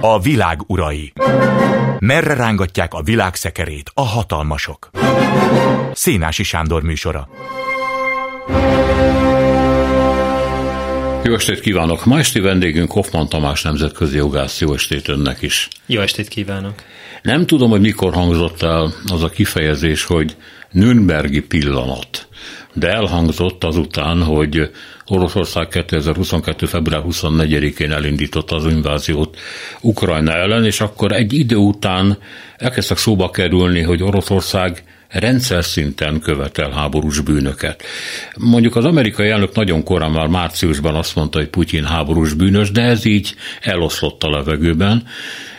A világ urai. Merre rángatják a világ szekerét a hatalmasok? Szénási Sándor műsora. Jó estét kívánok! Ma esti vendégünk Hoffman Tamás nemzetközi jogász. Jó estét önnek is! Jó estét kívánok! Nem tudom, hogy mikor hangzott el az a kifejezés, hogy Nürnbergi pillanat, de elhangzott azután, hogy Oroszország 2022. február 24-én elindította az inváziót Ukrajna ellen, és akkor egy idő után elkezdtek szóba kerülni, hogy Oroszország rendszer szinten követel háborús bűnöket. Mondjuk az amerikai elnök nagyon korán már márciusban azt mondta, hogy Putyin háborús bűnös, de ez így eloszlott a levegőben,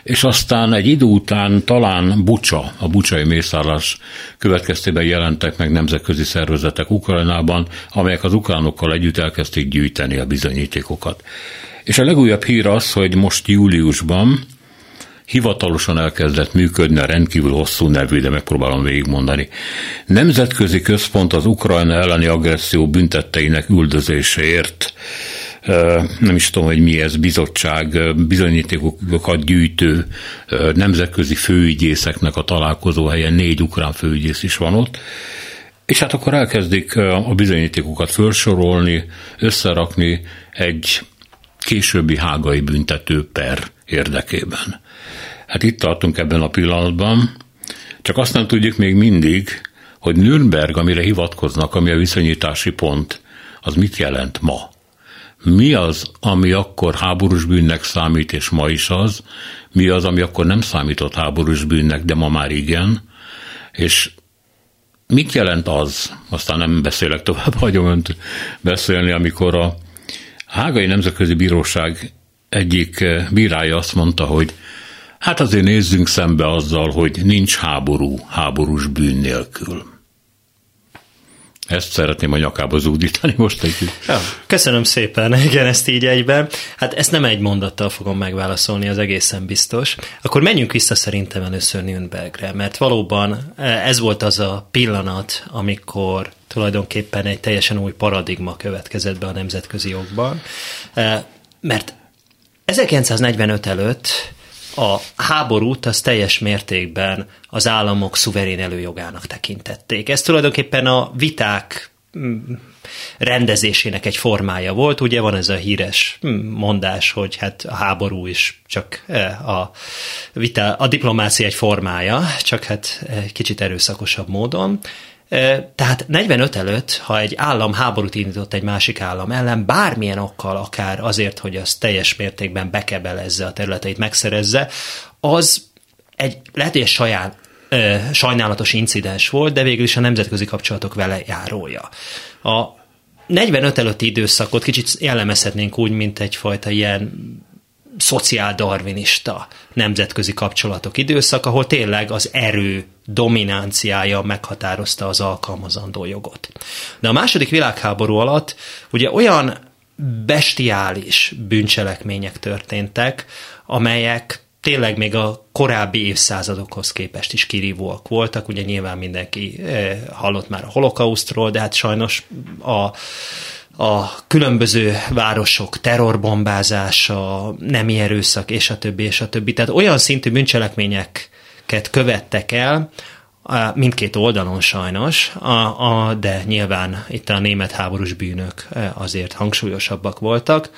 és aztán egy idő után talán Bucsa, a bucsai mészállás következtében jelentek meg nemzetközi szervezetek Ukrajnában, amelyek az ukránokkal együtt elkezdték gyűjteni a bizonyítékokat. És a legújabb hír az, hogy most júliusban hivatalosan elkezdett működni a rendkívül hosszú nevű, de megpróbálom végigmondani. Nemzetközi központ az Ukrajna elleni agresszió büntetteinek üldözéséért nem is tudom, hogy mi ez, bizottság, bizonyítékokat gyűjtő nemzetközi főügyészeknek a találkozó helyen négy ukrán főügyész is van ott, és hát akkor elkezdik a bizonyítékokat felsorolni, összerakni egy későbbi hágai büntető per érdekében. Hát itt tartunk ebben a pillanatban, csak azt nem tudjuk még mindig, hogy Nürnberg, amire hivatkoznak, ami a viszonyítási pont, az mit jelent ma? Mi az, ami akkor háborús bűnnek számít, és ma is az? Mi az, ami akkor nem számított háborús bűnnek, de ma már igen? És mit jelent az, aztán nem beszélek tovább, hagyom önt beszélni, amikor a Hágai Nemzetközi Bíróság egyik bírája azt mondta, hogy Hát azért nézzünk szembe azzal, hogy nincs háború háborús bűn nélkül. Ezt szeretném a nyakába zúdítani most egy ja, Köszönöm szépen, igen, ezt így egyben. Hát ezt nem egy mondattal fogom megválaszolni, az egészen biztos. Akkor menjünk vissza szerintem először Nürnbergre, mert valóban eh, ez volt az a pillanat, amikor tulajdonképpen egy teljesen új paradigma következett be a nemzetközi jogban, eh, mert 1945 előtt a háborút az teljes mértékben az államok szuverén előjogának tekintették. Ez tulajdonképpen a viták mm, rendezésének egy formája volt. Ugye van ez a híres mm, mondás, hogy hát a háború is csak e, a, vita, a diplomácia egy formája, csak hát egy kicsit erőszakosabb módon. Tehát 45 előtt, ha egy állam háborút indított egy másik állam ellen, bármilyen okkal, akár azért, hogy az teljes mértékben bekebelezze a területeit, megszerezze, az egy lehet, hogy egy saját, ö, sajnálatos incidens volt, de végül is a nemzetközi kapcsolatok vele járója. A 45 előtti időszakot kicsit jellemezhetnénk úgy, mint egyfajta ilyen szociáldarvinista nemzetközi kapcsolatok időszak, ahol tényleg az erő dominanciája meghatározta az alkalmazandó jogot. De a második világháború alatt ugye olyan bestiális bűncselekmények történtek, amelyek tényleg még a korábbi évszázadokhoz képest is kirívóak voltak. Ugye nyilván mindenki eh, hallott már a holokausztról, de hát sajnos a a különböző városok terrorbombázása, nemi erőszak, és a többi, és a többi. Tehát olyan szintű bűncselekményeket követtek el, mindkét oldalon sajnos, a, a, de nyilván itt a német háborús bűnök e, azért hangsúlyosabbak voltak,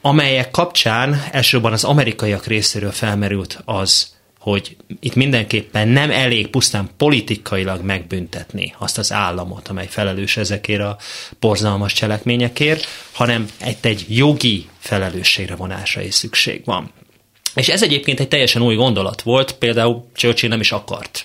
amelyek kapcsán elsősorban az amerikaiak részéről felmerült az, hogy itt mindenképpen nem elég pusztán politikailag megbüntetni azt az államot, amely felelős ezekért a borzalmas cselekményekért, hanem egy, egy jogi felelősségre vonásra is szükség van. És ez egyébként egy teljesen új gondolat volt, például Churchill nem is akart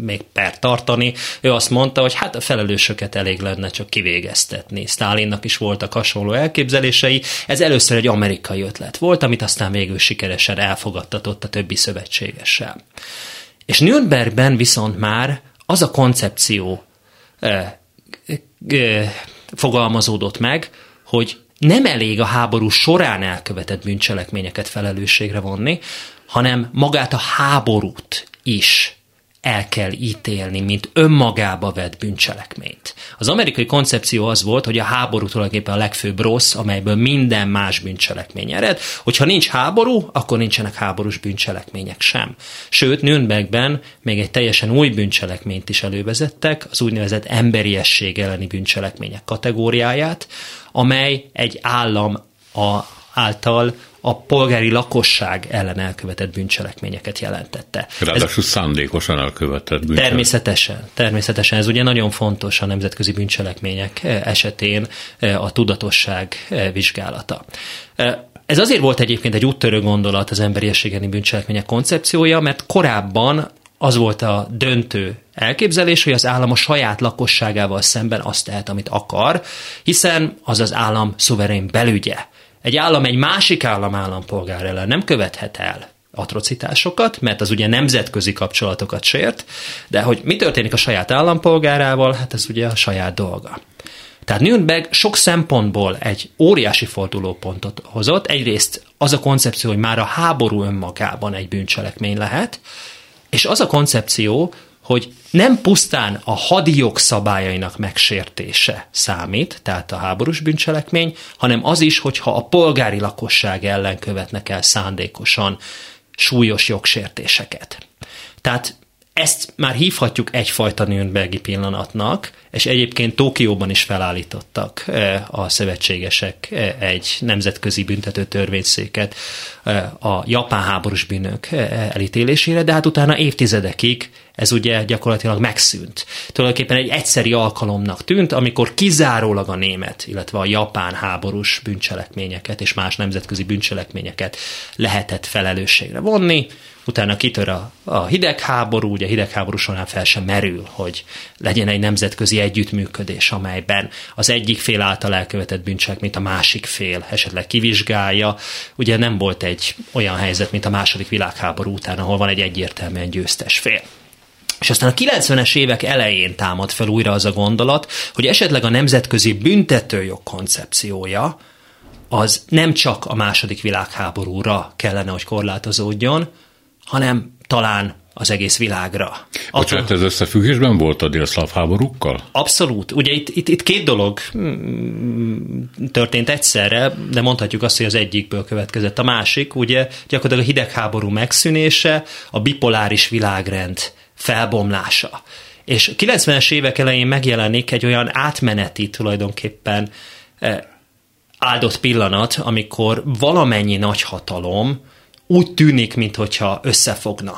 még per tartani, ő azt mondta, hogy hát a felelősöket elég lenne csak kivégeztetni. Stalinnak is voltak hasonló elképzelései, ez először egy amerikai ötlet volt, amit aztán végül sikeresen elfogadtatott a többi szövetségessel. És Nürnbergben viszont már az a koncepció eh, eh, fogalmazódott meg, hogy nem elég a háború során elkövetett bűncselekményeket felelősségre vonni, hanem magát a háborút is el kell ítélni, mint önmagába vett bűncselekményt. Az amerikai koncepció az volt, hogy a háború tulajdonképpen a legfőbb rossz, amelyből minden más bűncselekmény ered. Hogyha nincs háború, akkor nincsenek háborús bűncselekmények sem. Sőt, Nürnbergben még egy teljesen új bűncselekményt is elővezettek, az úgynevezett emberiesség elleni bűncselekmények kategóriáját, amely egy állam a, által a polgári lakosság ellen elkövetett bűncselekményeket jelentette. Ráadásul ez szándékosan elkövetett bűncselekmények. Természetesen, természetesen. Ez ugye nagyon fontos a nemzetközi bűncselekmények esetén a tudatosság vizsgálata. Ez azért volt egyébként egy úttörő gondolat az emberiességeni bűncselekmények koncepciója, mert korábban az volt a döntő elképzelés, hogy az állam a saját lakosságával szemben azt tehet, amit akar, hiszen az az állam szuverén belügye. Egy állam egy másik állam állampolgár ellen nem követhet el atrocitásokat, mert az ugye nemzetközi kapcsolatokat sért, de hogy mi történik a saját állampolgárával, hát ez ugye a saját dolga. Tehát Nürnberg sok szempontból egy óriási fordulópontot hozott. Egyrészt az a koncepció, hogy már a háború önmagában egy bűncselekmény lehet, és az a koncepció, hogy nem pusztán a hadi jogszabályainak megsértése számít, tehát a háborús bűncselekmény, hanem az is, hogyha a polgári lakosság ellen követnek el szándékosan súlyos jogsértéseket. Tehát ezt már hívhatjuk egyfajta Nürnbergi pillanatnak, és egyébként Tokióban is felállítottak eh, a szövetségesek eh, egy nemzetközi büntető törvényszéket eh, a japán háborús bűnök elítélésére, de hát utána évtizedekig ez ugye gyakorlatilag megszűnt. Tulajdonképpen egy egyszeri alkalomnak tűnt, amikor kizárólag a német, illetve a japán háborús bűncselekményeket és más nemzetközi bűncselekményeket lehetett felelősségre vonni, utána kitör a, a hidegháború, ugye hidegháború során fel sem merül, hogy legyen egy nemzetközi együttműködés, amelyben az egyik fél által elkövetett bűncselekményt a másik fél esetleg kivizsgálja. Ugye nem volt egy olyan helyzet, mint a második világháború után, ahol van egy egyértelműen győztes fél. És aztán a 90-es évek elején támad fel újra az a gondolat, hogy esetleg a nemzetközi büntetőjog koncepciója az nem csak a második világháborúra kellene, hogy korlátozódjon, hanem talán az egész világra. Bocsánat, ez összefüggésben volt a délszláv háborúkkal? Abszolút. Ugye itt, itt, itt két dolog mm, történt egyszerre, de mondhatjuk azt, hogy az egyikből következett a másik. Ugye gyakorlatilag a hidegháború megszűnése, a bipoláris világrend felbomlása. És 90-es évek elején megjelenik egy olyan átmeneti tulajdonképpen eh, áldott pillanat, amikor valamennyi nagyhatalom úgy tűnik, mintha összefogna.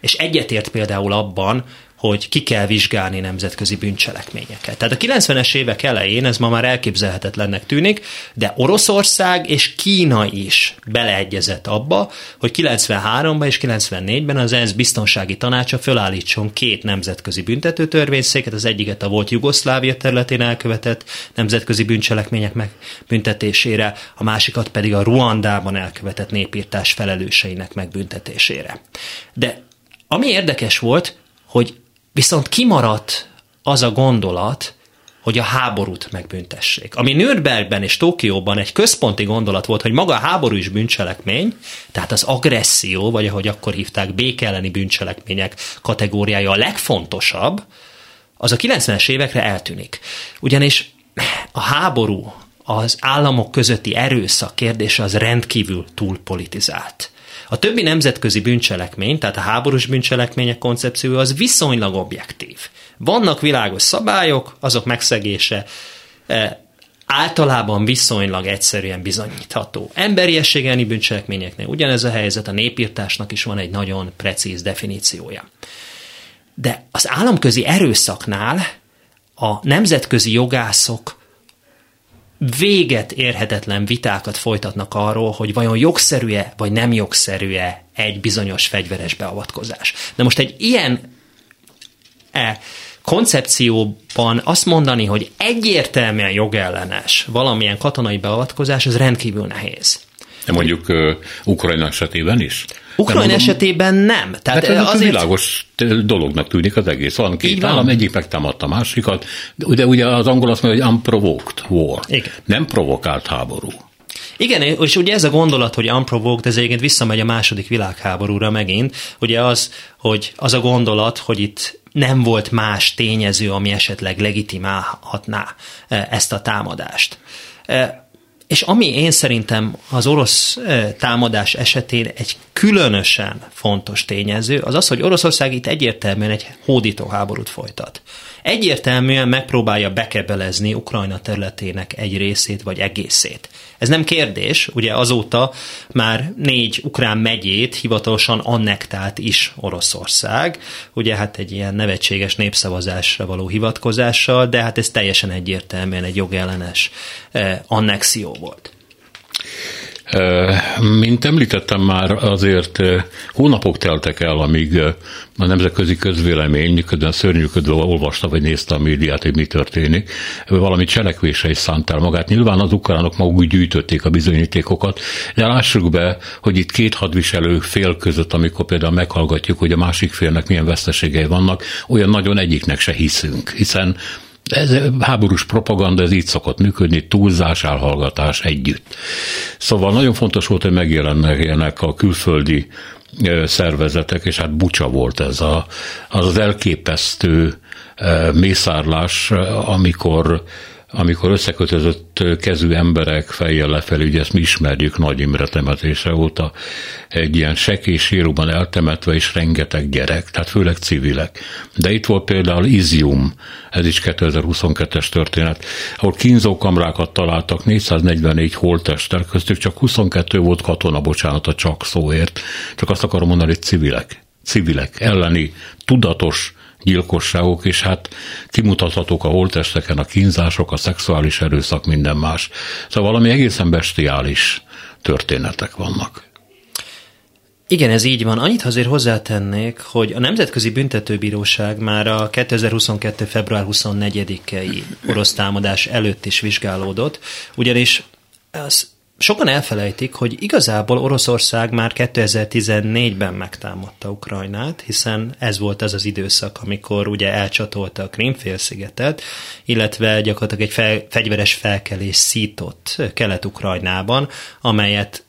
És egyetért például abban, hogy ki kell vizsgálni nemzetközi bűncselekményeket. Tehát a 90-es évek elején ez ma már elképzelhetetlennek tűnik, de Oroszország és Kína is beleegyezett abba, hogy 93-ban és 94-ben az ENSZ biztonsági tanácsa fölállítson két nemzetközi büntetőtörvényszéket, az egyiket a volt Jugoszlávia területén elkövetett nemzetközi bűncselekmények megbüntetésére, a másikat pedig a Ruandában elkövetett népírtás felelőseinek megbüntetésére. De ami érdekes volt, hogy Viszont kimaradt az a gondolat, hogy a háborút megbüntessék. Ami Nürnbergben és Tokióban egy központi gondolat volt, hogy maga a háború is bűncselekmény, tehát az agresszió, vagy ahogy akkor hívták, békelleni bűncselekmények kategóriája a legfontosabb, az a 90-es évekre eltűnik. Ugyanis a háború, az államok közötti erőszak kérdése az rendkívül túlpolitizált. A többi nemzetközi bűncselekmény, tehát a háborús bűncselekmények koncepciója az viszonylag objektív. Vannak világos szabályok, azok megszegése e, általában viszonylag egyszerűen bizonyítható. Emberiességelni bűncselekményeknél ugyanez a helyzet, a népírtásnak is van egy nagyon precíz definíciója. De az államközi erőszaknál a nemzetközi jogászok véget érhetetlen vitákat folytatnak arról, hogy vajon jogszerű-e vagy nem jogszerű-e egy bizonyos fegyveres beavatkozás. De most egy ilyen e, koncepcióban azt mondani, hogy egyértelműen jogellenes valamilyen katonai beavatkozás, az rendkívül nehéz. De mondjuk uh, Ukrajna esetében is? Ukrajna esetében nem. Tehát hát ez azért... világos dolognak tűnik az egész. Van két van. állam, egyik megtámadta a másikat, de ugye az angol azt mondja, hogy unprovoked war. Igen. Nem provokált háború. Igen, és ugye ez a gondolat, hogy unprovoked, ez egyébként visszamegy a második világháborúra megint, ugye az, hogy az a gondolat, hogy itt nem volt más tényező, ami esetleg legitimálhatná e, ezt a támadást. És ami én szerintem az orosz támadás esetén egy különösen fontos tényező, az az, hogy Oroszország itt egyértelműen egy hódító háborút folytat. Egyértelműen megpróbálja bekebelezni Ukrajna területének egy részét vagy egészét. Ez nem kérdés, ugye azóta már négy ukrán megyét hivatalosan annektált is Oroszország, ugye hát egy ilyen nevetséges népszavazásra való hivatkozással, de hát ez teljesen egyértelműen egy jogellenes eh, annexió volt. Mint említettem már, azért hónapok teltek el, amíg a nemzetközi közvélemény, miközben szörnyűködve olvasta vagy nézte a médiát, hogy mi történik, valami cselekvése is szánt el magát. Nyilván az ukránok maguk gyűjtötték a bizonyítékokat, de lássuk be, hogy itt két hadviselő fél között, amikor például meghallgatjuk, hogy a másik félnek milyen veszteségei vannak, olyan nagyon egyiknek se hiszünk, hiszen ez háborús propaganda, ez így szokott működni, túlzás, elhallgatás együtt. Szóval nagyon fontos volt, hogy megjelennek a külföldi szervezetek, és hát bucsa volt ez a, az, az elképesztő mészárlás, amikor amikor összekötözött kezű emberek fejjel lefelé, ugye ezt mi ismerjük Nagy Imre temetése óta, egy ilyen sekély sírúban eltemetve, és rengeteg gyerek, tehát főleg civilek. De itt volt például Izium, ez is 2022-es történet, ahol kínzókamrákat találtak, 444 holtester, köztük csak 22 volt katona, bocsánat a csak szóért, csak azt akarom mondani, hogy civilek civilek elleni tudatos gyilkosságok, és hát kimutathatók a holtesteken a kínzások, a szexuális erőszak, minden más. Szóval valami egészen bestiális történetek vannak. Igen, ez így van. Annyit azért hozzátennék, hogy a Nemzetközi Büntetőbíróság már a 2022. február 24-i orosz támadás előtt is vizsgálódott, ugyanis az sokan elfelejtik, hogy igazából Oroszország már 2014-ben megtámadta Ukrajnát, hiszen ez volt az az időszak, amikor ugye elcsatolta a Krimfélszigetet, illetve gyakorlatilag egy fel, fegyveres felkelés szított Kelet-Ukrajnában, amelyet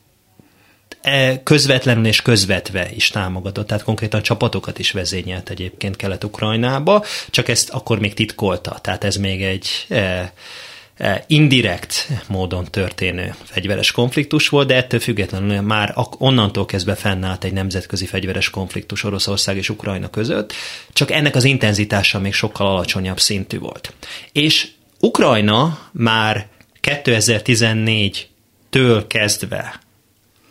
e, közvetlenül és közvetve is támogatott, tehát konkrétan csapatokat is vezényelt egyébként Kelet-Ukrajnába, csak ezt akkor még titkolta, tehát ez még egy E, indirekt módon történő fegyveres konfliktus volt, de ettől függetlenül már onnantól kezdve fennállt egy nemzetközi fegyveres konfliktus Oroszország és Ukrajna között, csak ennek az intenzitása még sokkal alacsonyabb szintű volt. És Ukrajna már 2014-től kezdve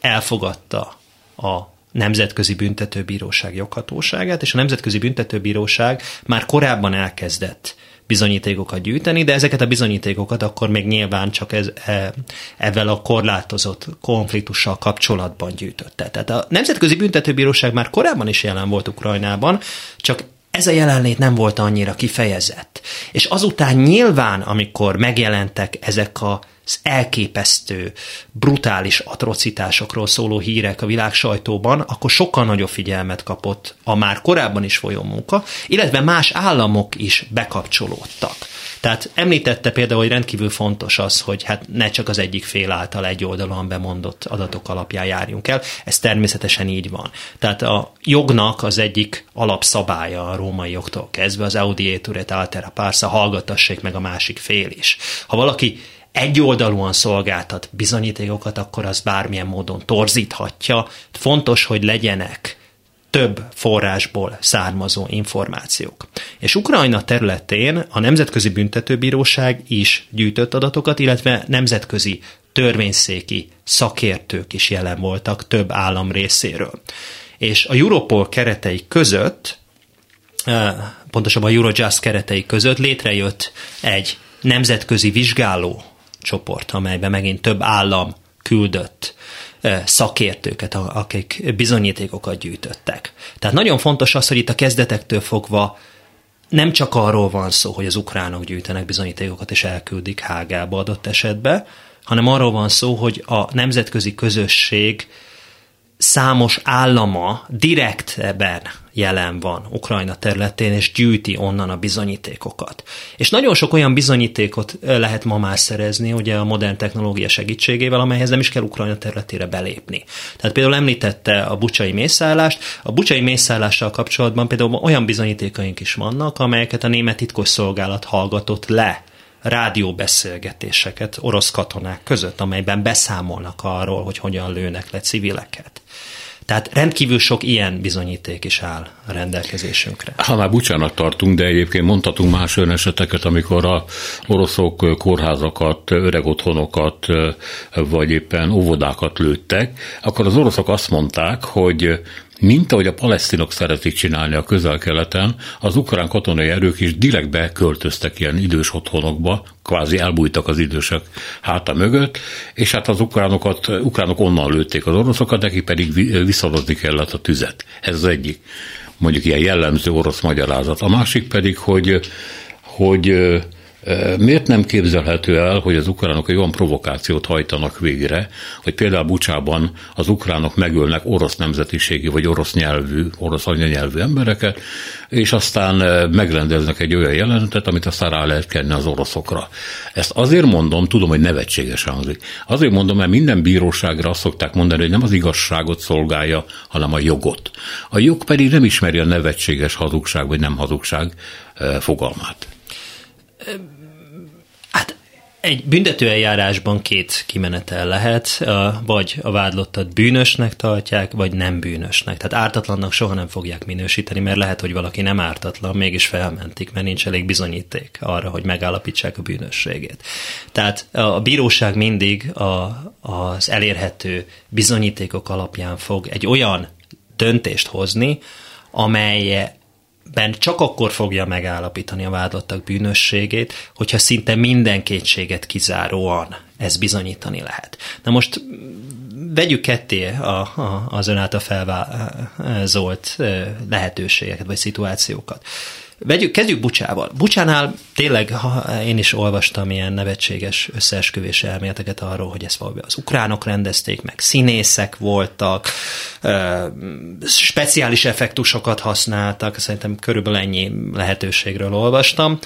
elfogadta a Nemzetközi Büntetőbíróság joghatóságát, és a Nemzetközi Büntetőbíróság már korábban elkezdett bizonyítékokat gyűjteni, de ezeket a bizonyítékokat akkor még nyilván csak ez, e, ezzel a korlátozott konfliktussal kapcsolatban gyűjtötte. Tehát a Nemzetközi Büntetőbíróság már korábban is jelen volt Ukrajnában, csak ez a jelenlét nem volt annyira kifejezett. És azután nyilván, amikor megjelentek ezek a elképesztő, brutális atrocitásokról szóló hírek a világ sajtóban, akkor sokkal nagyobb figyelmet kapott a már korábban is folyó munka, illetve más államok is bekapcsolódtak. Tehát említette például, hogy rendkívül fontos az, hogy hát ne csak az egyik fél által egy oldalon bemondott adatok alapján járjunk el. Ez természetesen így van. Tehát a jognak az egyik alapszabálya a római jogtól kezdve az audietur et altera parsa, hallgatassék meg a másik fél is. Ha valaki egyoldalúan szolgáltat bizonyítékokat, akkor az bármilyen módon torzíthatja. Fontos, hogy legyenek több forrásból származó információk. És Ukrajna területén a Nemzetközi Büntetőbíróság is gyűjtött adatokat, illetve nemzetközi törvényszéki szakértők is jelen voltak több állam részéről. És a Europol keretei között, eh, pontosabban a Eurojust keretei között létrejött egy nemzetközi vizsgáló csoport, amelyben megint több állam küldött szakértőket, akik bizonyítékokat gyűjtöttek. Tehát nagyon fontos az, hogy itt a kezdetektől fogva nem csak arról van szó, hogy az ukránok gyűjtenek bizonyítékokat és elküldik Hágába adott esetbe, hanem arról van szó, hogy a nemzetközi közösség számos állama direktben jelen van Ukrajna területén, és gyűjti onnan a bizonyítékokat. És nagyon sok olyan bizonyítékot lehet ma már szerezni, ugye a modern technológia segítségével, amelyhez nem is kell Ukrajna területére belépni. Tehát például említette a bucsai mészállást, a bucsai mészállással kapcsolatban például olyan bizonyítékaink is vannak, amelyeket a német titkosszolgálat hallgatott le rádióbeszélgetéseket orosz katonák között, amelyben beszámolnak arról, hogy hogyan lőnek le civileket. Tehát rendkívül sok ilyen bizonyíték is áll a rendelkezésünkre. Ha már bucsának tartunk, de egyébként mondhatunk más olyan eseteket, amikor a oroszok kórházakat, öreg otthonokat, vagy éppen óvodákat lőttek, akkor az oroszok azt mondták, hogy mint ahogy a palesztinok szeretik csinálni a közel-keleten, az ukrán katonai erők is direktbe költöztek ilyen idős otthonokba, kvázi elbújtak az idősek háta mögött, és hát az ukránokat, ukránok onnan lőtték az oroszokat, neki pedig viszorozni kellett a tüzet. Ez az egyik mondjuk ilyen jellemző orosz magyarázat. A másik pedig, hogy, hogy Miért nem képzelhető el, hogy az ukránok egy olyan provokációt hajtanak végre, hogy például Bucsában az ukránok megölnek orosz nemzetiségi vagy orosz nyelvű, orosz anyanyelvű embereket, és aztán megrendeznek egy olyan jelenetet, amit aztán rá lehet kenni az oroszokra. Ezt azért mondom, tudom, hogy nevetséges hangzik. Azért mondom, mert minden bíróságra azt szokták mondani, hogy nem az igazságot szolgálja, hanem a jogot. A jog pedig nem ismeri a nevetséges hazugság vagy nem hazugság fogalmát. Hát egy büntetőeljárásban két kimenetel lehet, vagy a vádlottat bűnösnek tartják, vagy nem bűnösnek. Tehát ártatlannak soha nem fogják minősíteni, mert lehet, hogy valaki nem ártatlan, mégis felmentik, mert nincs elég bizonyíték arra, hogy megállapítsák a bűnösségét. Tehát a bíróság mindig a, az elérhető bizonyítékok alapján fog egy olyan döntést hozni, amely ben csak akkor fogja megállapítani a vádlottak bűnösségét, hogyha szinte minden kétséget kizáróan ez bizonyítani lehet. Na most vegyük ketté a, a, az ön által felvázolt lehetőségeket vagy szituációkat. Vegyük, kezdjük Bucsával. Bucsánál tényleg ha én is olvastam ilyen nevetséges összeesküvés elméleteket arról, hogy ezt valami az ukránok rendezték, meg színészek voltak, ö, speciális effektusokat használtak, szerintem körülbelül ennyi lehetőségről olvastam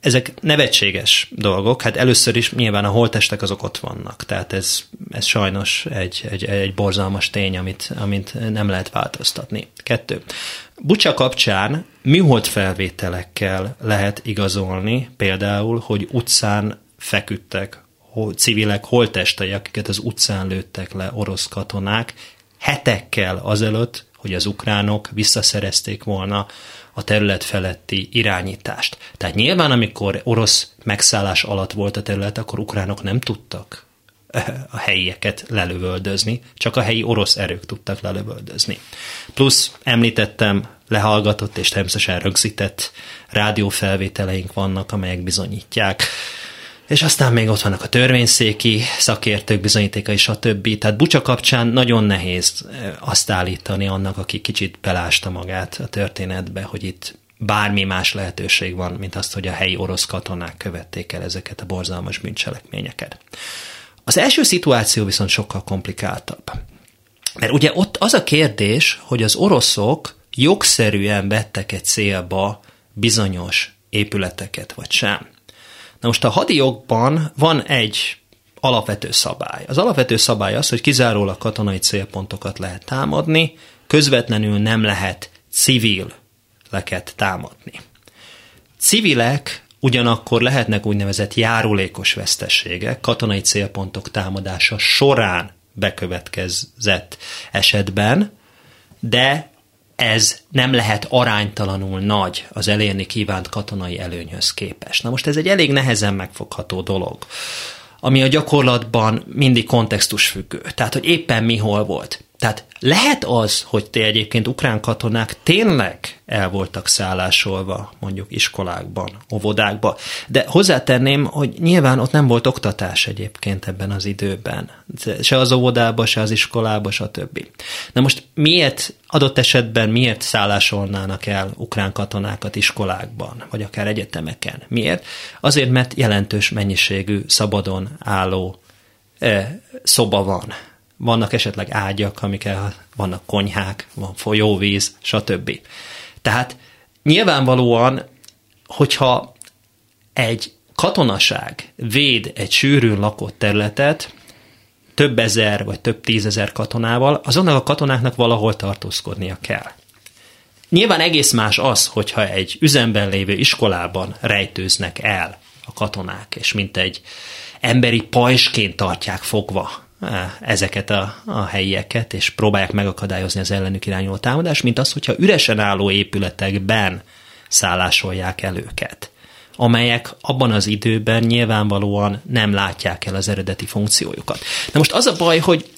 ezek nevetséges dolgok. Hát először is nyilván a holtestek azok ott vannak, tehát ez, ez sajnos egy, egy, egy borzalmas tény, amit, amit nem lehet változtatni. Kettő. Bucsa kapcsán műhold felvételekkel lehet igazolni, például, hogy utcán feküdtek civilek holtestei, akiket az utcán lőttek le orosz katonák, hetekkel azelőtt, hogy az ukránok visszaszerezték volna a terület feletti irányítást. Tehát nyilván, amikor orosz megszállás alatt volt a terület, akkor ukránok nem tudtak eh, a helyieket lelövöldözni, csak a helyi orosz erők tudtak lelövöldözni. Plusz említettem, lehallgatott és természetesen rögzített rádiófelvételeink vannak, amelyek bizonyítják, és aztán még ott vannak a törvényszéki szakértők bizonyítékai, stb. Tehát Bucsa kapcsán nagyon nehéz azt állítani annak, aki kicsit belásta magát a történetbe, hogy itt bármi más lehetőség van, mint azt, hogy a helyi orosz katonák követték el ezeket a borzalmas bűncselekményeket. Az első szituáció viszont sokkal komplikáltabb. Mert ugye ott az a kérdés, hogy az oroszok jogszerűen vettek egy célba bizonyos épületeket, vagy sem. Na most a hadi jogban van egy alapvető szabály. Az alapvető szabály az, hogy kizárólag katonai célpontokat lehet támadni, közvetlenül nem lehet civil leket támadni. Civilek ugyanakkor lehetnek úgynevezett járulékos veszteségek, katonai célpontok támadása során bekövetkezett esetben, de ez nem lehet aránytalanul nagy az elérni kívánt katonai előnyhöz képest. Na most ez egy elég nehezen megfogható dolog, ami a gyakorlatban mindig kontextus függő. Tehát, hogy éppen mi hol volt. Tehát lehet az, hogy te egyébként ukrán katonák tényleg el voltak szállásolva mondjuk iskolákban, óvodákban, de hozzátenném, hogy nyilván ott nem volt oktatás egyébként ebben az időben. Se az óvodába, se az iskolába, stb. Na most miért adott esetben miért szállásolnának el ukrán katonákat iskolákban, vagy akár egyetemeken? Miért? Azért, mert jelentős mennyiségű szabadon álló e, szoba van vannak esetleg ágyak, amikkel vannak konyhák, van folyóvíz, stb. Tehát nyilvánvalóan, hogyha egy katonaság véd egy sűrűn lakott területet, több ezer vagy több tízezer katonával, azonnak a katonáknak valahol tartózkodnia kell. Nyilván egész más az, hogyha egy üzemben lévő iskolában rejtőznek el a katonák, és mint egy emberi pajsként tartják fogva ezeket a, a helyieket, és próbálják megakadályozni az ellenük irányuló támadást, mint az, hogyha üresen álló épületekben szállásolják el őket amelyek abban az időben nyilvánvalóan nem látják el az eredeti funkciójukat. Na most az a baj, hogy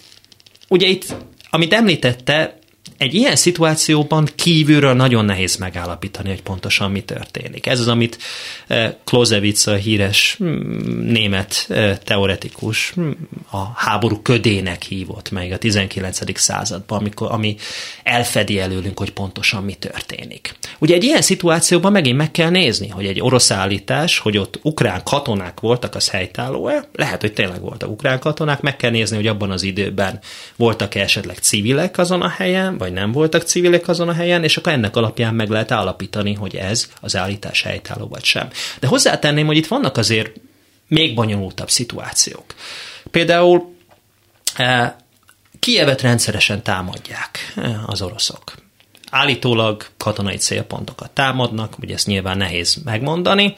ugye itt, amit említette, egy ilyen szituációban kívülről nagyon nehéz megállapítani, hogy pontosan mi történik. Ez az, amit eh, Clausewitz, a híres hmm, német eh, teoretikus hmm, a háború ködének hívott meg a 19. században, amikor, ami elfedi előlünk, hogy pontosan mi történik. Ugye egy ilyen szituációban megint meg kell nézni, hogy egy orosz állítás, hogy ott ukrán katonák voltak, az helytálló-e? Lehet, hogy tényleg voltak ukrán katonák, meg kell nézni, hogy abban az időben voltak-e esetleg civilek azon a helyen, vagy nem voltak civilek azon a helyen, és akkor ennek alapján meg lehet állapítani, hogy ez az állítás helytálló vagy sem. De hozzátenném, hogy itt vannak azért még bonyolultabb szituációk. Például eh, Kievet rendszeresen támadják eh, az oroszok. Állítólag katonai célpontokat támadnak, ugye ezt nyilván nehéz megmondani.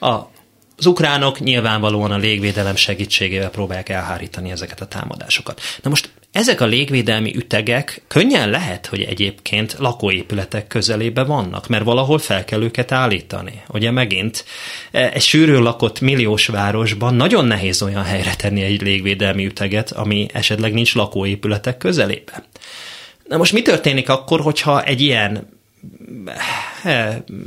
A az ukránok nyilvánvalóan a légvédelem segítségével próbálják elhárítani ezeket a támadásokat. Na most ezek a légvédelmi ütegek könnyen lehet, hogy egyébként lakóépületek közelébe vannak, mert valahol fel kell őket állítani. Ugye megint e, egy sűrűn lakott milliós városban nagyon nehéz olyan helyre tenni egy légvédelmi üteget, ami esetleg nincs lakóépületek közelébe. Na most mi történik akkor, hogyha egy ilyen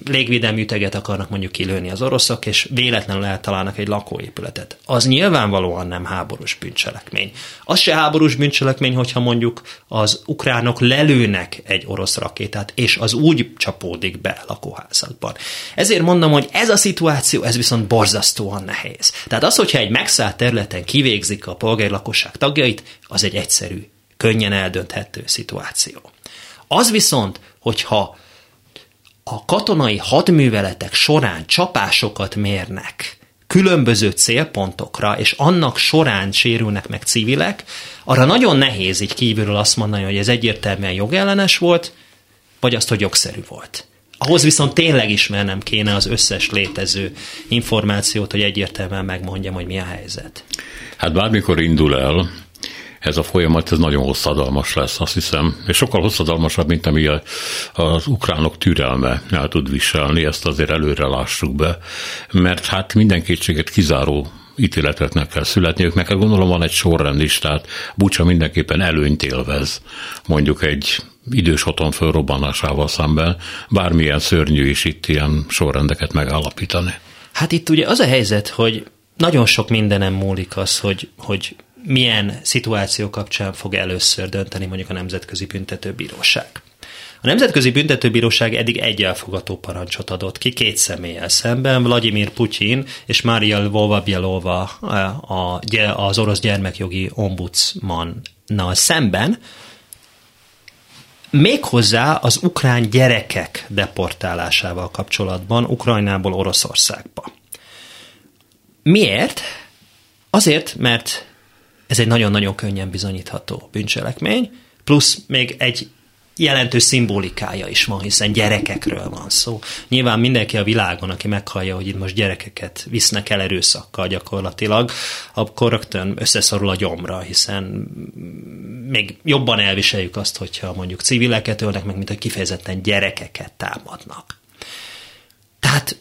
légvédelmi üteget akarnak mondjuk kilőni az oroszok, és véletlenül eltalálnak egy lakóépületet. Az nyilvánvalóan nem háborús bűncselekmény. Az se háborús bűncselekmény, hogyha mondjuk az ukránok lelőnek egy orosz rakétát, és az úgy csapódik be lakóházakban. Ezért mondom, hogy ez a szituáció, ez viszont borzasztóan nehéz. Tehát az, hogyha egy megszállt területen kivégzik a polgári lakosság tagjait, az egy egyszerű, könnyen eldönthető szituáció. Az viszont, hogyha a katonai hadműveletek során csapásokat mérnek különböző célpontokra, és annak során sérülnek meg civilek, arra nagyon nehéz így kívülről azt mondani, hogy ez egyértelműen jogellenes volt, vagy azt, hogy jogszerű volt. Ahhoz viszont tényleg ismernem kéne az összes létező információt, hogy egyértelműen megmondjam, hogy mi a helyzet. Hát bármikor indul el, ez a folyamat ez nagyon hosszadalmas lesz, azt hiszem, és sokkal hosszadalmasabb, mint ami az ukránok türelme el tud viselni, ezt azért előre lássuk be, mert hát minden kétséget kizáró ítéleteknek kell születniük. Neked gondolom van egy sorrend is, tehát Bucsa mindenképpen előnyt élvez, mondjuk egy idős otthon fölrobbanásával szemben, bármilyen szörnyű is itt ilyen sorrendeket megállapítani. Hát itt ugye az a helyzet, hogy nagyon sok mindenem múlik az, hogy, hogy milyen szituáció kapcsán fog először dönteni mondjuk a Nemzetközi Büntetőbíróság. A Nemzetközi Büntetőbíróság eddig egy elfogató parancsot adott ki két személlyel szemben, Vladimir Putyin és Mária Lvova az orosz gyermekjogi ombudsmannal szemben, méghozzá az ukrán gyerekek deportálásával kapcsolatban Ukrajnából Oroszországba. Miért? Azért, mert ez egy nagyon-nagyon könnyen bizonyítható bűncselekmény, plusz még egy jelentős szimbolikája is van, hiszen gyerekekről van szó. Nyilván mindenki a világon, aki meghallja, hogy itt most gyerekeket visznek el erőszakkal gyakorlatilag, akkor rögtön összeszorul a gyomra, hiszen még jobban elviseljük azt, hogyha mondjuk civileket ölnek meg, mint hogy kifejezetten gyerekeket támadnak. Tehát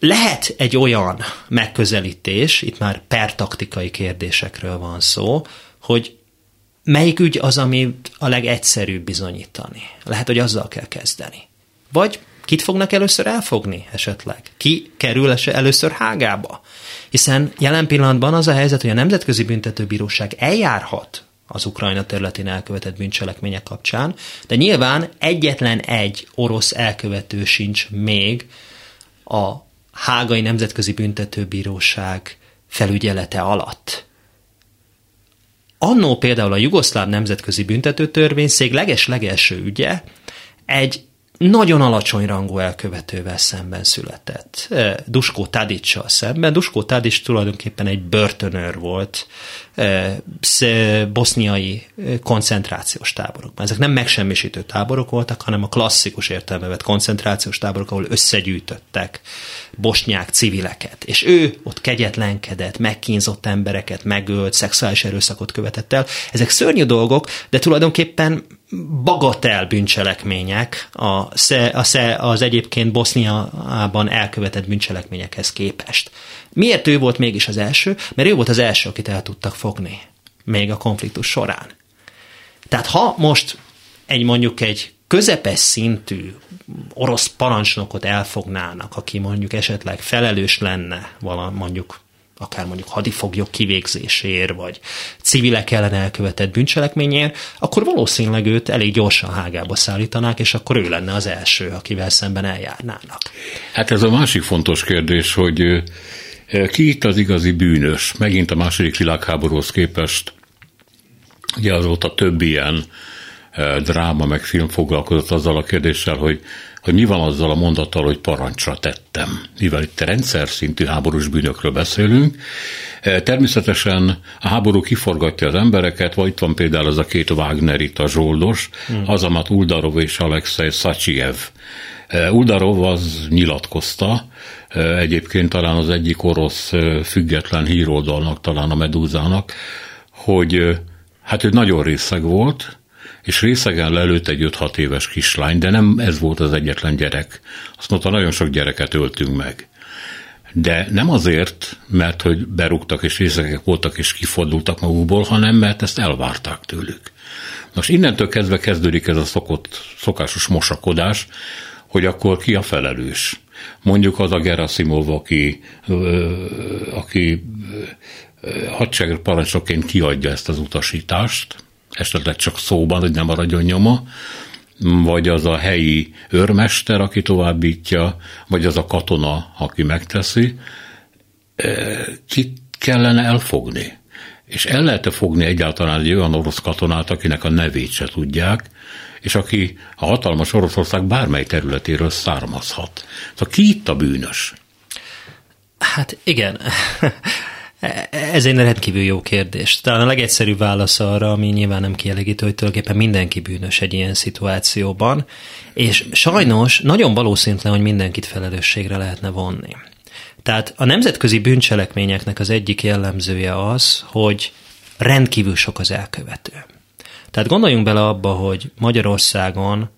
lehet egy olyan megközelítés, itt már pertaktikai kérdésekről van szó, hogy melyik ügy az, ami a legegyszerűbb bizonyítani. Lehet, hogy azzal kell kezdeni. Vagy kit fognak először elfogni esetleg? Ki kerül először hágába? Hiszen jelen pillanatban az a helyzet, hogy a Nemzetközi Büntetőbíróság eljárhat az Ukrajna területén elkövetett bűncselekmények kapcsán, de nyilván egyetlen egy orosz elkövető sincs még a Hágai Nemzetközi Büntetőbíróság felügyelete alatt. annó például a Jugoszláv Nemzetközi Büntetőtörvényszék leges-legelső ügye egy nagyon alacsony rangú elkövetővel szemben született. Duskó Tadicsal szemben. Duskó Tadics tulajdonképpen egy börtönőr volt boszniai koncentrációs táborokban. Ezek nem megsemmisítő táborok voltak, hanem a klasszikus értelmevet koncentrációs táborok, ahol összegyűjtöttek bosnyák civileket. És ő ott kegyetlenkedett, megkínzott embereket, megölt, szexuális erőszakot követett el. Ezek szörnyű dolgok, de tulajdonképpen bagatel bűncselekmények a, a, az egyébként Boszniában elkövetett bűncselekményekhez képest. Miért ő volt mégis az első? Mert ő volt az első, akit el tudtak fogni, még a konfliktus során. Tehát ha most egy mondjuk egy közepes szintű orosz parancsnokot elfognának, aki mondjuk esetleg felelős lenne vala mondjuk akár mondjuk hadifoglyok kivégzéséért, vagy civilek ellen elkövetett bűncselekményért, akkor valószínűleg őt elég gyorsan hágába szállítanák, és akkor ő lenne az első, akivel szemben eljárnának. Hát ez a másik fontos kérdés, hogy ki itt az igazi bűnös? Megint a második világháborúhoz képest ugye azóta több ilyen dráma meg film foglalkozott azzal a kérdéssel, hogy, hogy mi van azzal a mondattal, hogy parancsra tettem. Mivel itt rendszer szintű háborús bűnökről beszélünk, természetesen a háború kiforgatja az embereket, vagy itt van például az a két a zsoldos, hmm. Azamat Uldarov és Alexei Szacsiev. Uldarov az nyilatkozta, egyébként talán az egyik orosz független híroldalnak, talán a Medúzának, hogy hát ő nagyon részeg volt, és részegen lelőtt egy 5-6 éves kislány, de nem ez volt az egyetlen gyerek. Azt mondta, nagyon sok gyereket öltünk meg. De nem azért, mert hogy berúgtak és részegek voltak és kifordultak magukból, hanem mert ezt elvárták tőlük. Most innentől kezdve kezdődik ez a szokott, szokásos mosakodás, hogy akkor ki a felelős. Mondjuk az a Gerasimov, aki, aki hadseregparancsokként kiadja ezt az utasítást, esetleg csak szóban, hogy nem maradjon nyoma, vagy az a helyi őrmester, aki továbbítja, vagy az a katona, aki megteszi, kit kellene elfogni? És el lehet fogni egyáltalán egy olyan orosz katonát, akinek a nevét se tudják, és aki a hatalmas Oroszország bármely területéről származhat. Szóval ki itt a bűnös? Hát igen. Ez egy rendkívül jó kérdés. Talán a legegyszerűbb válasz arra, ami nyilván nem kielégítő, hogy tulajdonképpen mindenki bűnös egy ilyen szituációban, és sajnos nagyon valószínűtlen, hogy mindenkit felelősségre lehetne vonni. Tehát a nemzetközi bűncselekményeknek az egyik jellemzője az, hogy rendkívül sok az elkövető. Tehát gondoljunk bele abba, hogy Magyarországon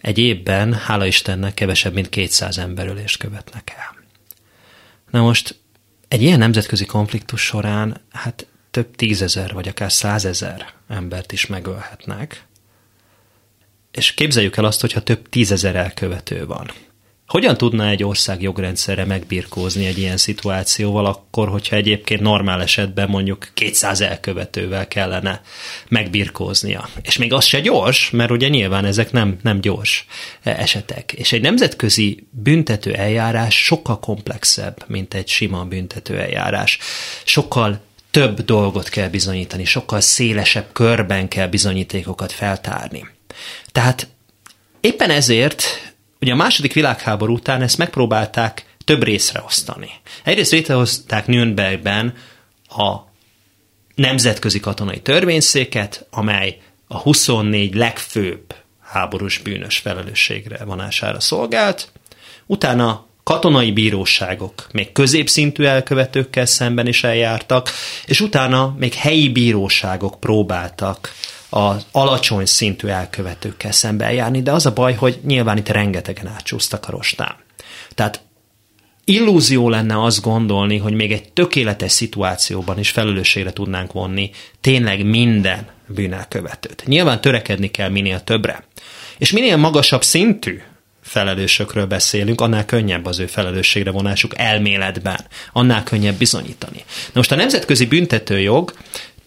egy évben, hála Istennek, kevesebb, mint 200 emberölést követnek el. Na most egy ilyen nemzetközi konfliktus során hát több tízezer vagy akár százezer embert is megölhetnek, és képzeljük el azt, hogyha több tízezer elkövető van. Hogyan tudná egy ország jogrendszerre megbirkózni egy ilyen szituációval, akkor, hogyha egyébként normál esetben mondjuk 200 elkövetővel kellene megbirkóznia? És még az se gyors, mert ugye nyilván ezek nem, nem gyors esetek. És egy nemzetközi büntető eljárás sokkal komplexebb, mint egy sima büntető eljárás. Sokkal több dolgot kell bizonyítani, sokkal szélesebb körben kell bizonyítékokat feltárni. Tehát éppen ezért Ugye a második világháború után ezt megpróbálták több részre osztani. Egyrészt létrehozták Nürnbergben a nemzetközi katonai törvényszéket, amely a 24 legfőbb háborús bűnös felelősségre vonására szolgált, utána katonai bíróságok még középszintű elkövetőkkel szemben is eljártak, és utána még helyi bíróságok próbáltak az alacsony szintű elkövetőkkel szembe eljárni, de az a baj, hogy nyilván itt rengetegen átcsúsztak a rostán. Tehát illúzió lenne azt gondolni, hogy még egy tökéletes szituációban is felelősségre tudnánk vonni tényleg minden bűnelkövetőt. Nyilván törekedni kell minél többre. És minél magasabb szintű felelősökről beszélünk, annál könnyebb az ő felelősségre vonásuk elméletben, annál könnyebb bizonyítani. Na most a nemzetközi büntetőjog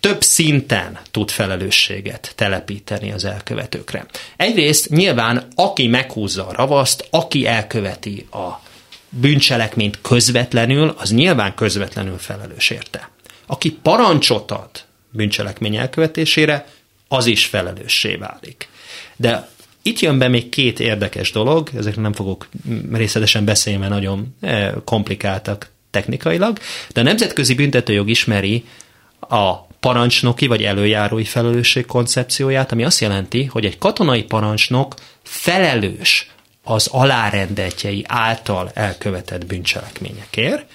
több szinten tud felelősséget telepíteni az elkövetőkre. Egyrészt nyilván, aki meghúzza a ravaszt, aki elköveti a bűncselekményt közvetlenül, az nyilván közvetlenül felelős érte. Aki parancsot ad bűncselekmény elkövetésére, az is felelőssé válik. De itt jön be még két érdekes dolog, ezekről nem fogok részletesen beszélni, mert nagyon eh, komplikáltak technikailag, de a nemzetközi büntetőjog ismeri a parancsnoki vagy előjárói felelősség koncepcióját, ami azt jelenti, hogy egy katonai parancsnok felelős az alárendeltjei által elkövetett bűncselekményekért,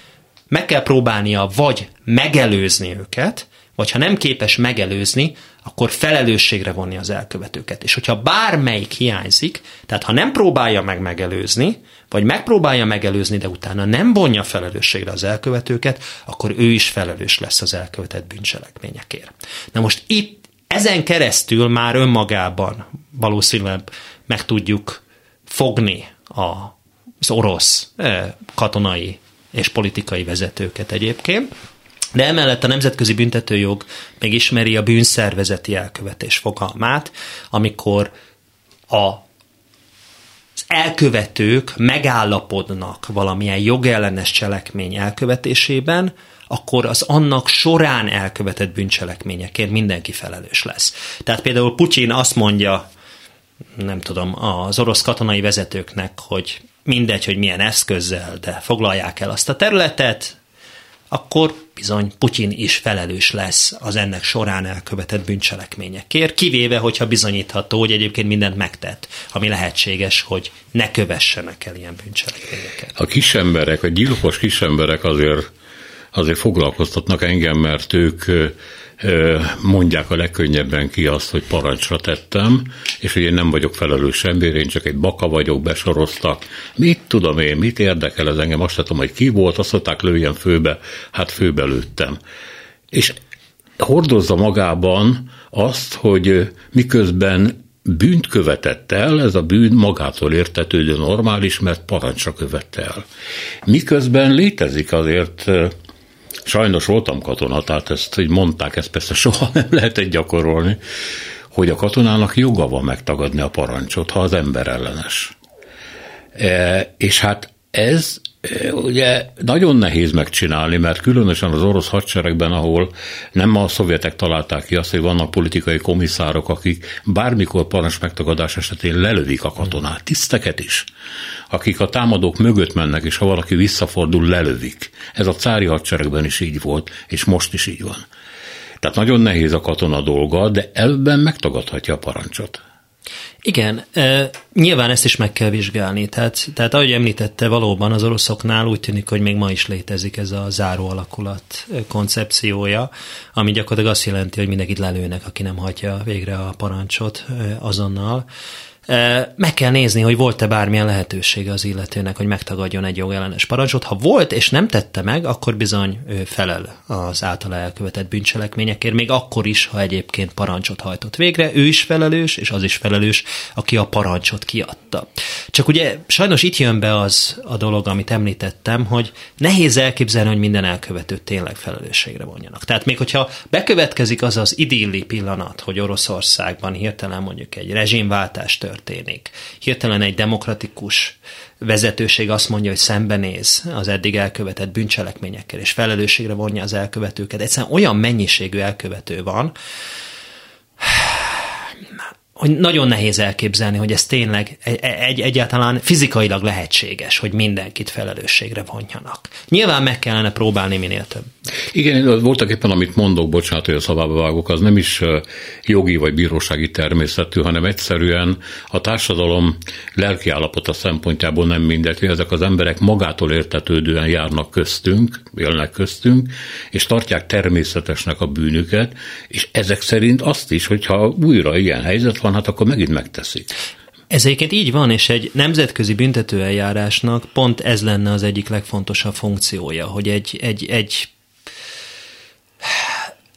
meg kell próbálnia vagy megelőzni őket, vagy ha nem képes megelőzni, akkor felelősségre vonni az elkövetőket. És hogyha bármelyik hiányzik, tehát ha nem próbálja meg megelőzni, vagy megpróbálja megelőzni, de utána nem vonja felelősségre az elkövetőket, akkor ő is felelős lesz az elkövetett bűncselekményekért. Na most itt ezen keresztül már önmagában valószínűleg meg tudjuk fogni az orosz eh, katonai és politikai vezetőket egyébként, de emellett a nemzetközi büntetőjog még ismeri a bűnszervezeti elkövetés fogalmát, amikor a az elkövetők megállapodnak valamilyen jogellenes cselekmény elkövetésében, akkor az annak során elkövetett bűncselekményekért mindenki felelős lesz. Tehát például Putyin azt mondja, nem tudom, az orosz katonai vezetőknek, hogy mindegy, hogy milyen eszközzel, de foglalják el azt a területet, akkor bizony Putyin is felelős lesz az ennek során elkövetett bűncselekményekért, kivéve, hogyha bizonyítható, hogy egyébként mindent megtett, ami lehetséges, hogy ne kövessenek el ilyen bűncselekményeket. A kisemberek, a gyilkos kisemberek azért, azért foglalkoztatnak engem, mert ők mondják a legkönnyebben ki azt, hogy parancsra tettem, és hogy én nem vagyok felelős ember, én csak egy baka vagyok, besoroztak. Mit tudom én, mit érdekel ez engem, azt tudom, hogy ki volt, azt mondták lőjen főbe, hát főbe lőttem. És hordozza magában azt, hogy miközben bűnt követett el, ez a bűn magától értetődő normális, mert parancsra követte el. Miközben létezik azért Sajnos voltam katona, tehát ezt így mondták, ezt persze soha nem lehetett gyakorolni, hogy a katonának joga van megtagadni a parancsot, ha az ember ellenes. E, és hát ez ugye nagyon nehéz megcsinálni, mert különösen az orosz hadseregben, ahol nem a szovjetek találták ki azt, hogy vannak politikai komisszárok, akik bármikor parancs megtagadás esetén lelövik a katonát, tiszteket is, akik a támadók mögött mennek, és ha valaki visszafordul, lelövik. Ez a cári hadseregben is így volt, és most is így van. Tehát nagyon nehéz a katona dolga, de elben megtagadhatja a parancsot. Igen, nyilván ezt is meg kell vizsgálni. Tehát, tehát ahogy említette, valóban az oroszoknál úgy tűnik, hogy még ma is létezik ez a záró alakulat koncepciója, ami gyakorlatilag azt jelenti, hogy mindenkit lelőnek, aki nem hagyja végre a parancsot azonnal. Meg kell nézni, hogy volt-e bármilyen lehetősége az illetőnek, hogy megtagadjon egy jogellenes parancsot. Ha volt, és nem tette meg, akkor bizony ő felel az általa elkövetett bűncselekményekért, még akkor is, ha egyébként parancsot hajtott végre, ő is felelős, és az is felelős, aki a parancsot kiadta. Csak ugye sajnos itt jön be az a dolog, amit említettem, hogy nehéz elképzelni, hogy minden elkövetőt tényleg felelősségre vonjanak. Tehát még hogyha bekövetkezik az az idilli pillanat, hogy Oroszországban hirtelen mondjuk egy rezsimváltás történik. Hirtelen egy demokratikus vezetőség azt mondja, hogy szembenéz az eddig elkövetett bűncselekményekkel, és felelősségre vonja az elkövetőket. Egyszerűen olyan mennyiségű elkövető van, hogy nagyon nehéz elképzelni, hogy ez tényleg egy, egyáltalán fizikailag lehetséges, hogy mindenkit felelősségre vonjanak. Nyilván meg kellene próbálni minél több. Igen, voltak éppen, amit mondok, bocsánat, hogy a szavába vágok, az nem is jogi vagy bírósági természetű, hanem egyszerűen a társadalom lelkiállapota szempontjából nem mindegy, hogy ezek az emberek magától értetődően járnak köztünk, élnek köztünk, és tartják természetesnek a bűnüket, és ezek szerint azt is, hogyha újra ilyen helyzet van, hát akkor megint megteszik. Ez egyébként így van, és egy nemzetközi büntetőeljárásnak pont ez lenne az egyik legfontosabb funkciója, hogy egy, egy, egy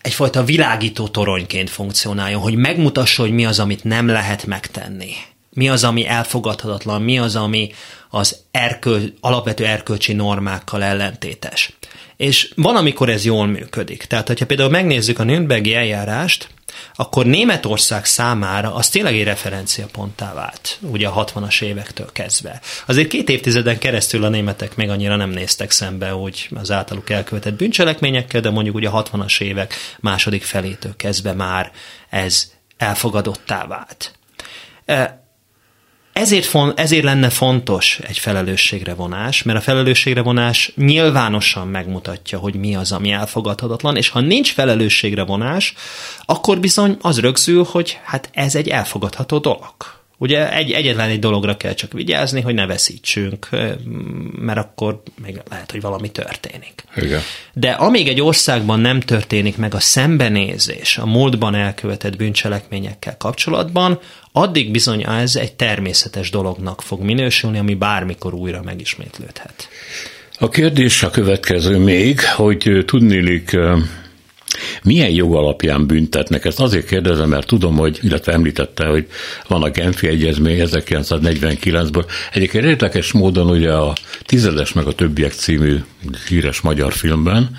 egyfajta világító toronyként funkcionáljon, hogy megmutassa, hogy mi az, amit nem lehet megtenni. Mi az, ami elfogadhatatlan, mi az, ami az erköl, alapvető erkölcsi normákkal ellentétes. És van, amikor ez jól működik. Tehát, hogyha például megnézzük a Nürnbergi eljárást, akkor Németország számára az tényleg egy referenciaponttá vált, ugye a 60-as évektől kezdve. Azért két évtizeden keresztül a németek még annyira nem néztek szembe, hogy az általuk elkövetett bűncselekményekkel, de mondjuk ugye a 60-as évek második felétől kezdve már ez elfogadottá vált. E, ezért, fon, ezért lenne fontos egy felelősségre vonás, mert a felelősségre vonás nyilvánosan megmutatja, hogy mi az, ami elfogadhatatlan, és ha nincs felelősségre vonás, akkor bizony az rögzül, hogy hát ez egy elfogadható dolog. Ugye egy, egyetlen egy dologra kell csak vigyázni, hogy ne veszítsünk, mert akkor még lehet, hogy valami történik. Igen. De amíg egy országban nem történik meg a szembenézés a múltban elkövetett bűncselekményekkel kapcsolatban, addig bizony ez egy természetes dolognak fog minősülni, ami bármikor újra megismétlődhet. A kérdés a következő még, hogy tudnélik milyen jog alapján büntetnek? Ezt azért kérdezem, mert tudom, hogy, illetve említette, hogy van a Genfi Egyezmény 1949-ből. Egyébként érdekes módon ugye a Tizedes meg a többiek című híres magyar filmben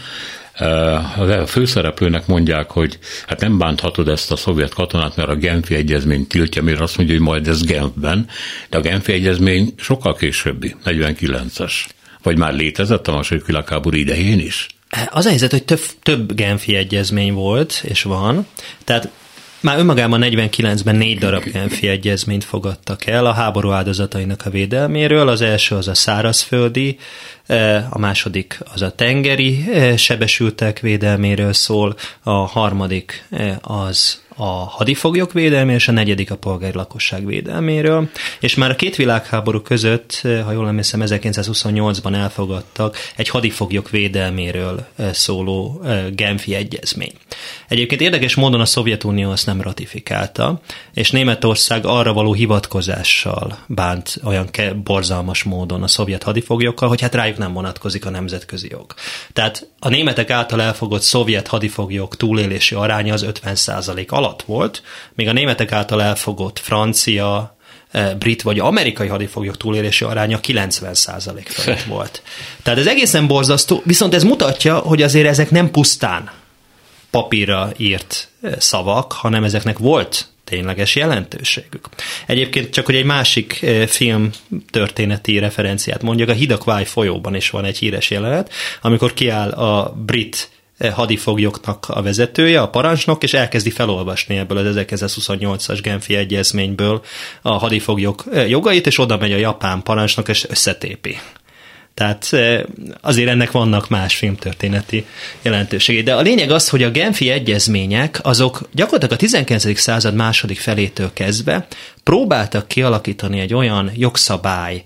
a főszereplőnek mondják, hogy hát nem bánthatod ezt a szovjet katonát, mert a Genfi egyezmény tiltja, mire azt mondja, hogy majd ez Genfben, de a Genfi egyezmény sokkal későbbi, 49-es. Vagy már létezett a második világháború idején is? Az a helyzet, hogy több, több Genfi egyezmény volt, és van, tehát már önmagában 49-ben négy darab Genfi egyezményt fogadtak el a háború áldozatainak a védelméről. Az első az a szárazföldi, e, a második az a tengeri e, sebesültek védelméről szól, a harmadik e, az a hadifoglyok védelmé, és a negyedik a polgári lakosság védelméről. És már a két világháború között, ha jól emlékszem, 1928-ban elfogadtak egy hadifoglyok védelméről eh, szóló eh, Genfi egyezmény. Egyébként érdekes módon a Szovjetunió azt nem ratifikálta, és Németország arra való hivatkozással bánt olyan borzalmas módon a szovjet hadifoglyokkal, hogy hát rájuk nem vonatkozik a nemzetközi jog. Tehát a németek által elfogott szovjet hadifoglyok túlélési aránya az 50% alatt alatt volt, még a németek által elfogott francia, eh, brit vagy amerikai hadifoglyok túlélési aránya 90% fölött volt. Tehát ez egészen borzasztó, viszont ez mutatja, hogy azért ezek nem pusztán papírra írt eh, szavak, hanem ezeknek volt tényleges jelentőségük. Egyébként csak, hogy egy másik eh, film történeti referenciát mondjak, a Hidakvály folyóban is van egy híres jelenet, amikor kiáll a brit hadifoglyoknak a vezetője, a parancsnok, és elkezdi felolvasni ebből az 1928-as Genfi egyezményből a hadifoglyok eh, jogait, és oda megy a japán parancsnok, és összetépi. Tehát eh, azért ennek vannak más filmtörténeti jelentőségei. De a lényeg az, hogy a Genfi egyezmények azok gyakorlatilag a 19. század második felétől kezdve próbáltak kialakítani egy olyan jogszabály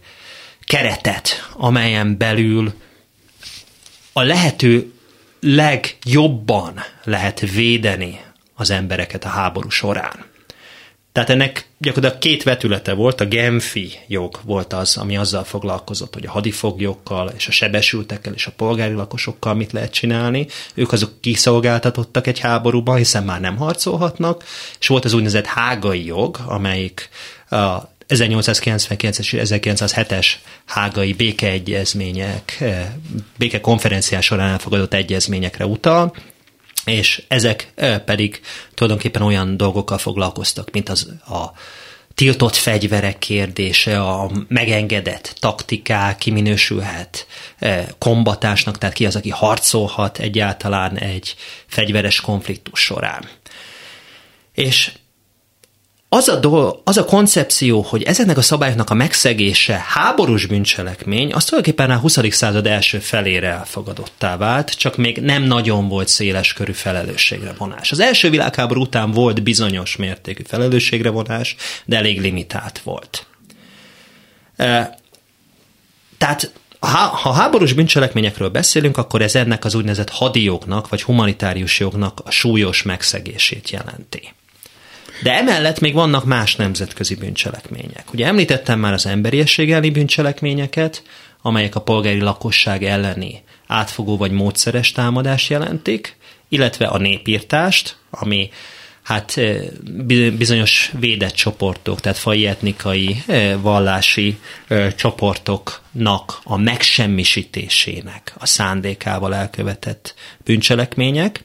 keretet, amelyen belül a lehető legjobban lehet védeni az embereket a háború során. Tehát ennek gyakorlatilag két vetülete volt, a Genfi jog volt az, ami azzal foglalkozott, hogy a hadifoglyokkal és a sebesültekkel és a polgári lakosokkal mit lehet csinálni. Ők azok kiszolgáltatottak egy háborúban, hiszen már nem harcolhatnak, és volt az úgynevezett hágai jog, amelyik a 1899 és 1907-es hágai békeegyezmények, eh, békekonferenciás során elfogadott egyezményekre utal, és ezek eh, pedig tulajdonképpen olyan dolgokkal foglalkoztak, mint az a tiltott fegyverek kérdése, a megengedett taktikák, ki minősülhet eh, kombatásnak, tehát ki az, aki harcolhat egyáltalán egy fegyveres konfliktus során. És az a, do, az a koncepció, hogy ezeknek a szabályoknak a megszegése háborús bűncselekmény, az tulajdonképpen a 20. század első felére elfogadottá vált, csak még nem nagyon volt széles körű felelősségre vonás. Az első világháború után volt bizonyos mértékű felelősségre vonás, de elég limitált volt. E, tehát ha háborús bűncselekményekről beszélünk, akkor ez ennek az úgynevezett hadijognak, vagy humanitárius jognak a súlyos megszegését jelenti. De emellett még vannak más nemzetközi bűncselekmények. Ugye említettem már az emberiesség elleni bűncselekményeket, amelyek a polgári lakosság elleni átfogó vagy módszeres támadást jelentik, illetve a népírtást, ami hát bizonyos védett csoportok, tehát fai etnikai, vallási csoportoknak a megsemmisítésének a szándékával elkövetett bűncselekmények,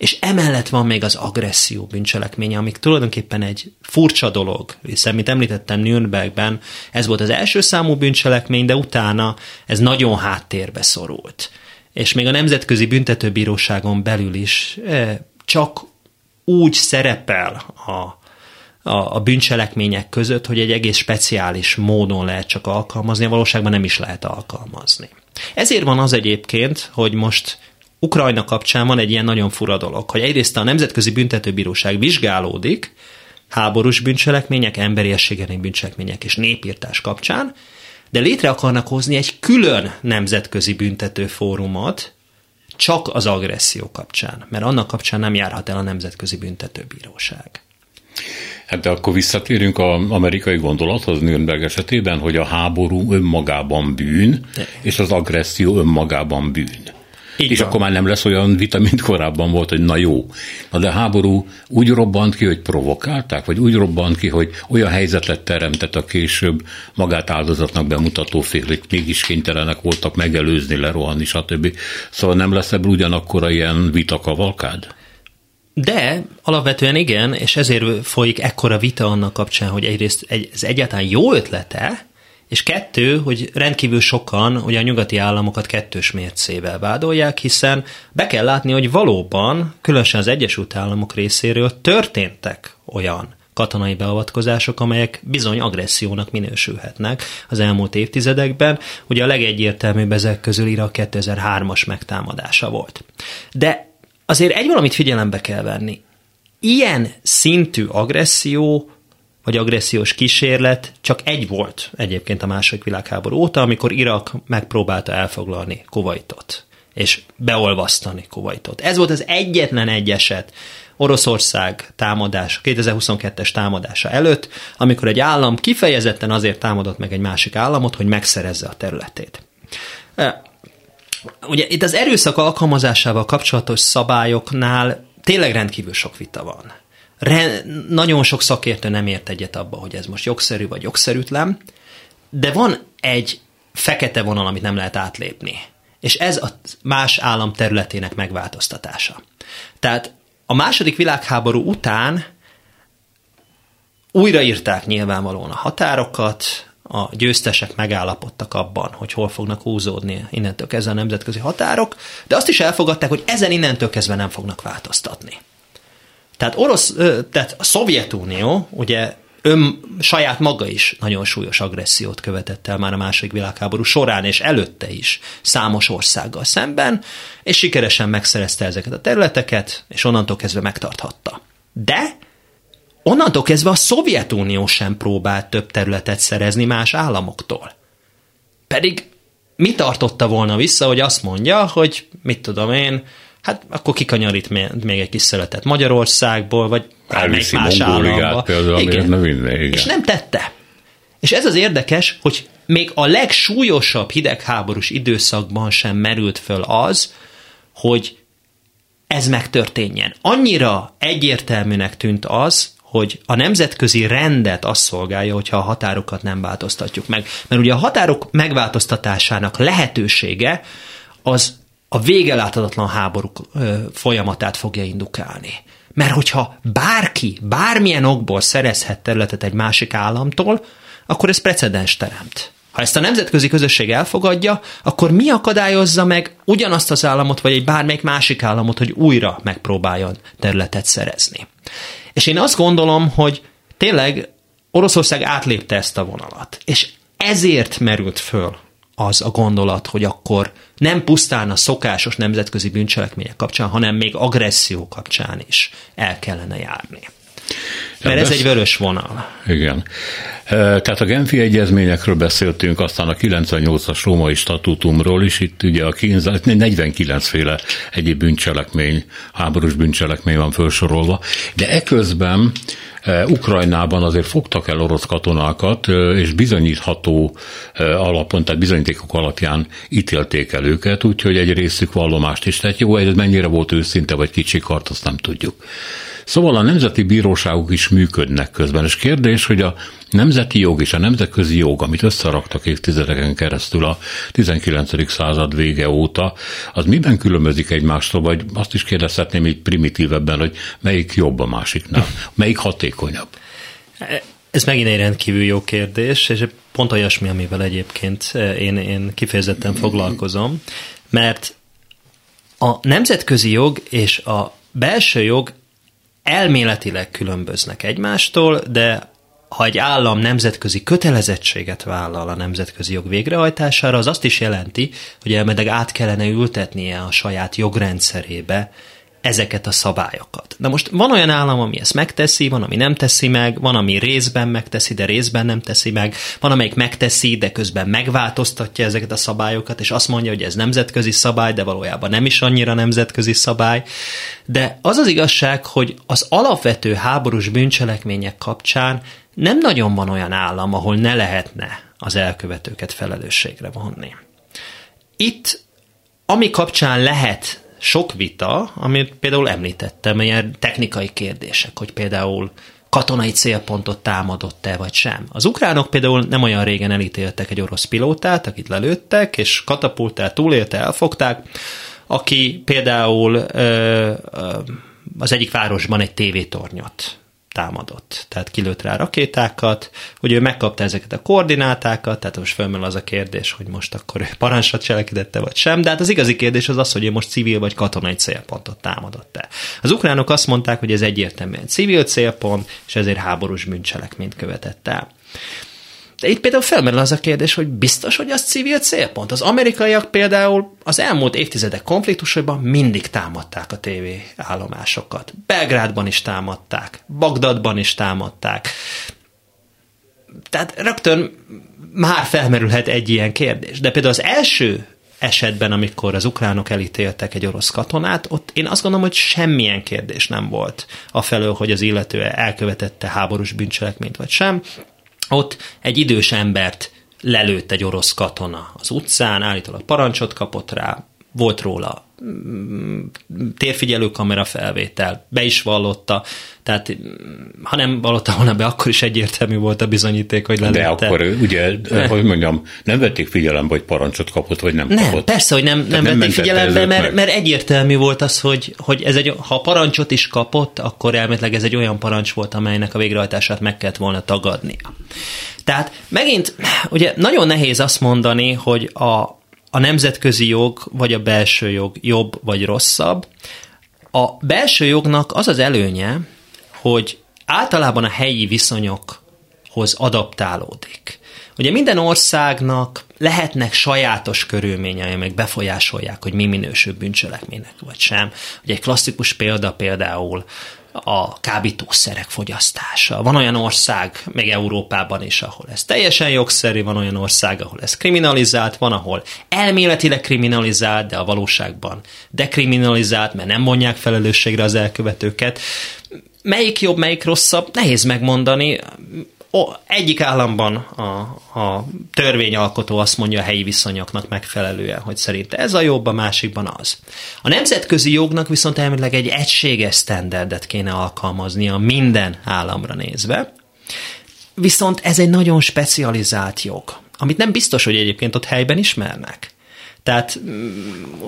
És emellett van még az agresszió bűncselekménye, amik tulajdonképpen egy furcsa dolog, hiszen, mint említettem Nürnbergben, ez volt az első számú bűncselekmény, de utána ez nagyon háttérbe szorult. És még a Nemzetközi Büntetőbíróságon belül is eh, csak úgy szerepel a, a, a bűncselekmények között, hogy egy egész speciális módon lehet csak alkalmazni, a valóságban nem is lehet alkalmazni. Ezért van az egyébként, hogy most Ukrajna kapcsán van egy ilyen nagyon fura dolog, hogy egyrészt a Nemzetközi Büntetőbíróság vizsgálódik háborús bűncselekmények, emberiességeni bűncselekmények és népírtás kapcsán, de létre akarnak hozni egy külön nemzetközi büntetőfórumot, csak az agresszió kapcsán, mert annak kapcsán nem járhat el a Nemzetközi Büntetőbíróság. Hát de akkor visszatérünk az amerikai gondolathoz Nürnberg esetében, hogy a háború önmagában bűn, de. és az agresszió önmagában bűn. Így és van. akkor már nem lesz olyan vita, mint korábban volt, hogy na jó. Na de a háború úgy robbant ki, hogy provokálták, vagy úgy robbant ki, hogy olyan helyzet lett teremtett a később magát áldozatnak bemutató félik, mégis kénytelenek voltak megelőzni, lerohanni, stb. Szóval nem lesz ebből ugyanakkor ilyen vita kavalkád? De alapvetően igen, és ezért folyik ekkora vita annak kapcsán, hogy egyrészt ez egyáltalán jó ötlete, és kettő, hogy rendkívül sokan hogy a nyugati államokat kettős mércével vádolják, hiszen be kell látni, hogy valóban, különösen az Egyesült Államok részéről történtek olyan katonai beavatkozások, amelyek bizony agressziónak minősülhetnek az elmúlt évtizedekben. Ugye a legegyértelműbb ezek közül Irak 2003-as megtámadása volt. De azért egy valamit figyelembe kell venni. Ilyen szintű agresszió vagy agressziós kísérlet csak egy volt egyébként a második világháború óta, amikor Irak megpróbálta elfoglalni Kuwaitot és beolvasztani Kuwaitot. Ez volt az egyetlen egy eset Oroszország támadás, 2022-es támadása előtt, amikor egy állam kifejezetten azért támadott meg egy másik államot, hogy megszerezze a területét. Ugye itt az erőszak alkalmazásával kapcsolatos szabályoknál tényleg rendkívül sok vita van. Re, nagyon sok szakértő nem ért egyet abba, hogy ez most jogszerű vagy jogszerűtlen, de van egy fekete vonal, amit nem lehet átlépni. És ez a más állam területének megváltoztatása. Tehát a második világháború után újraírták nyilvánvalóan a határokat, a győztesek megállapodtak abban, hogy hol fognak húzódni innentől kezdve a nemzetközi határok, de azt is elfogadták, hogy ezen innentől kezdve nem fognak változtatni. Tehát, orosz, tehát a Szovjetunió ugye ön saját maga is nagyon súlyos agressziót követett el már a második világháború során és előtte is számos országgal szemben, és sikeresen megszerezte ezeket a területeket, és onnantól kezdve megtarthatta. De onnantól kezdve a Szovjetunió sem próbált több területet szerezni más államoktól. Pedig mi tartotta volna vissza, hogy azt mondja, hogy mit tudom én, hát akkor kikanyarít még egy kis szeletet Magyarországból, vagy bármelyik más államba. Például, igen. Nem minden, igen. És nem tette. És ez az érdekes, hogy még a legsúlyosabb hidegháborús időszakban sem merült föl az, hogy ez megtörténjen. Annyira egyértelműnek tűnt az, hogy a nemzetközi rendet azt szolgálja, hogyha a határokat nem változtatjuk meg. Mert ugye a határok megváltoztatásának lehetősége az a végeláthatatlan háborúk folyamatát fogja indukálni. Mert hogyha bárki, bármilyen okból szerezhet területet egy másik államtól, akkor ez precedens teremt. Ha ezt a nemzetközi közösség elfogadja, akkor mi akadályozza meg ugyanazt az államot, vagy egy bármelyik másik államot, hogy újra megpróbáljon területet szerezni. És én azt gondolom, hogy tényleg Oroszország átlépte ezt a vonalat, és ezért merült föl az a gondolat, hogy akkor nem pusztán a szokásos nemzetközi bűncselekmények kapcsán, hanem még agresszió kapcsán is el kellene járni. Mert ez egy vörös vonal. Igen. Tehát a Genfi egyezményekről beszéltünk, aztán a 98-as római statútumról is, itt ugye a kínzás, 49 féle egyéb bűncselekmény, háborús bűncselekmény van felsorolva, de eközben Ukrajnában azért fogtak el orosz katonákat, és bizonyítható alapon, tehát bizonyítékok alapján ítélték el őket, úgyhogy egy részük vallomást is. Tehát jó, ez mennyire volt őszinte, vagy kicsikart, azt nem tudjuk. Szóval a nemzeti bíróságok is működnek közben, és kérdés, hogy a nemzeti jog és a nemzetközi jog, amit összeraktak évtizedeken keresztül a 19. század vége óta, az miben különbözik egymástól, vagy azt is kérdezhetném így primitívebben, hogy melyik jobb a másiknál, melyik hatékonyabb? Ez megint egy rendkívül jó kérdés, és pont olyasmi, amivel egyébként én, én kifejezetten foglalkozom, mert a nemzetközi jog és a belső jog elméletileg különböznek egymástól, de ha egy állam nemzetközi kötelezettséget vállal a nemzetközi jog végrehajtására, az azt is jelenti, hogy elmedeg át kellene ültetnie a saját jogrendszerébe ezeket a szabályokat. Na most van olyan állam, ami ezt megteszi, van, ami nem teszi meg, van, ami részben megteszi, de részben nem teszi meg, van, amelyik megteszi, de közben megváltoztatja ezeket a szabályokat, és azt mondja, hogy ez nemzetközi szabály, de valójában nem is annyira nemzetközi szabály. De az az igazság, hogy az alapvető háborús bűncselekmények kapcsán nem nagyon van olyan állam, ahol ne lehetne az elkövetőket felelősségre vonni. Itt, ami kapcsán lehet sok vita, amit például említettem, ilyen technikai kérdések, hogy például katonai célpontot támadott-e, vagy sem. Az ukránok például nem olyan régen elítéltek egy orosz pilótát, akit lelőttek, és katapultát túlélte, elfogták, aki például ö, ö, az egyik városban egy tévétornyot támadott. Tehát kilőtt rá rakétákat, hogy ő megkapta ezeket a koordinátákat, tehát most fölmerül az a kérdés, hogy most akkor parancsra cselekedette vagy sem, de hát az igazi kérdés az az, hogy ő most civil vagy katonai célpontot támadott-e. Az ukránok azt mondták, hogy ez egyértelműen civil célpont, és ezért háborús bűncselekményt követett el. De itt például felmerül az a kérdés, hogy biztos, hogy az civil célpont. Az amerikaiak például az elmúlt évtizedek konfliktusaiban mindig támadták a tévé állomásokat. Belgrádban is támadták, Bagdadban is támadták. Tehát rögtön már felmerülhet egy ilyen kérdés. De például az első esetben, amikor az ukránok elítéltek egy orosz katonát, ott én azt gondolom, hogy semmilyen kérdés nem volt a felől, hogy az illető elkövetette háborús bűncselekményt vagy sem. Ott egy idős embert lelőtt egy orosz katona az utcán, állítólag parancsot kapott rá, volt róla térfigyelő kamera felvétel, be is vallotta, tehát ha nem vallotta volna be, akkor is egyértelmű volt a bizonyíték, hogy lelőtte. De akkor ugye, hogy mondjam, nem vették figyelembe, hogy parancsot kapott, vagy nem, nem kapott. persze, hogy nem, nem, nem vették figyelembe, mert, mert egyértelmű volt az, hogy, hogy ez egy, ha parancsot is kapott, akkor elméletileg ez egy olyan parancs volt, amelynek a végrehajtását meg kellett volna tagadnia. Tehát megint, ugye nagyon nehéz azt mondani, hogy a, a nemzetközi jog vagy a belső jog jobb vagy rosszabb. A belső jognak az az előnye, hogy általában a helyi viszonyokhoz adaptálódik. Ugye minden országnak lehetnek sajátos körülményei, meg befolyásolják, hogy mi minősül bűncselekménynek vagy sem. Ugye egy klasszikus példa például a kábítószerek fogyasztása. Van olyan ország, még Európában is, ahol ez teljesen jogszerű, van olyan ország, ahol ez kriminalizált, van, ahol elméletileg kriminalizált, de a valóságban dekriminalizált, mert nem mondják felelősségre az elkövetőket. Melyik jobb, melyik rosszabb? Nehéz megmondani o, egyik államban a, a törvényalkotó azt mondja a helyi viszonyoknak megfelelően, hogy szerinte ez a jobb, a másikban az. A nemzetközi jognak viszont elméletileg egy egységes standardet kéne alkalmaznia minden államra nézve, viszont ez egy nagyon specializált jog, amit nem biztos, hogy egyébként ott helyben ismernek. Tehát mm,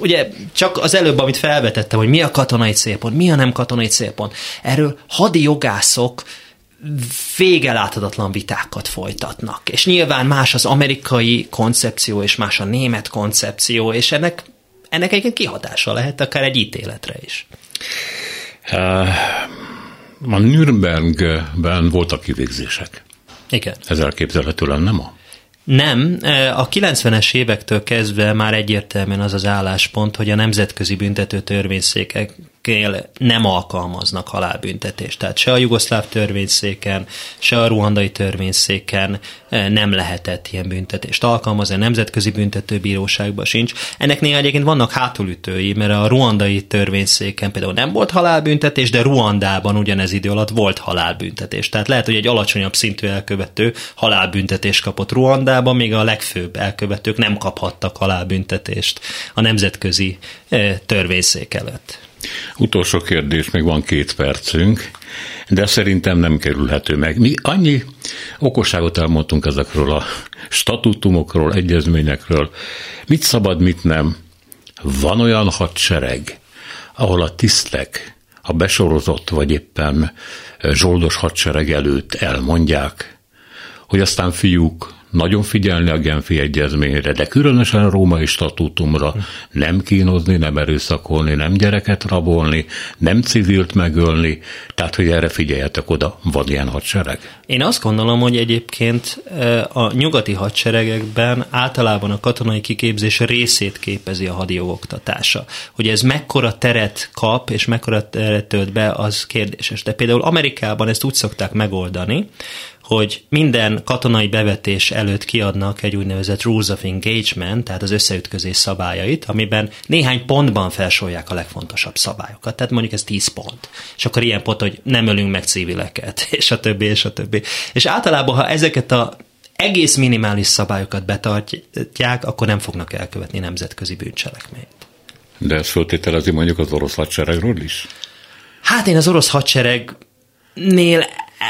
ugye csak az előbb, amit felvetettem, hogy mi a katonai célpont, mi a nem katonai célpont, erről hadi jogászok vége láthatatlan vitákat folytatnak. És nyilván más az amerikai koncepció, és más a német koncepció, és ennek, ennek egyébként kihatása lehet akár egy ítéletre is. A Nürnbergben voltak kivégzések. Igen. Ez elképzelhető lenne ma? Nem, a 90-es évektől kezdve már egyértelműen az az álláspont, hogy a nemzetközi büntető törvényszékek nem alkalmaznak halálbüntetést. Tehát se a jugoszláv törvényszéken, se a ruandai törvényszéken eh, nem lehetett ilyen büntetést alkalmazni, a nemzetközi büntetőbíróságban sincs. Ennek néha egyébként vannak hátulütői, mert a ruandai törvényszéken például nem volt halálbüntetés, de Ruandában ugyanez idő alatt volt halálbüntetés. Tehát lehet, hogy egy alacsonyabb szintű elkövető halálbüntetést kapott Ruandában, még a legfőbb elkövetők nem kaphattak halálbüntetést a nemzetközi eh, törvényszék előtt. Utolsó kérdés, még van két percünk, de szerintem nem kerülhető meg. Mi annyi Okosságot elmondtunk ezekről a statutumokról, egyezményekről. Mit szabad, mit nem. Van olyan hadsereg, ahol a tisztek, a besorozott vagy éppen zsoldos hadsereg előtt elmondják, hogy aztán fiúk, nagyon figyelni a Genfi egyezményre, de különösen a római statútumra nem kínozni, nem erőszakolni, nem gyereket rabolni, nem civilt megölni, tehát hogy erre figyeljetek oda, van ilyen hadsereg. Én azt gondolom, hogy egyébként a nyugati hadseregekben általában a katonai kiképzés részét képezi a hadjogoktatása. Hogy ez mekkora teret kap, és mekkora teret tölt be, az kérdéses. De például Amerikában ezt úgy szokták megoldani, hogy minden katonai bevetés előtt kiadnak egy úgynevezett Rules of Engagement, tehát az összeütközés szabályait, amiben néhány pontban felsorolják a legfontosabb szabályokat. Tehát mondjuk ez 10 pont. És akkor ilyen pont, hogy nem ölünk meg civileket, és a többi, és a többi. És általában, ha ezeket a egész minimális szabályokat betartják, akkor nem fognak elkövetni nemzetközi bűncselekményt. De ez föltételezi mondjuk az orosz hadseregről is? Hát én az orosz hadseregnél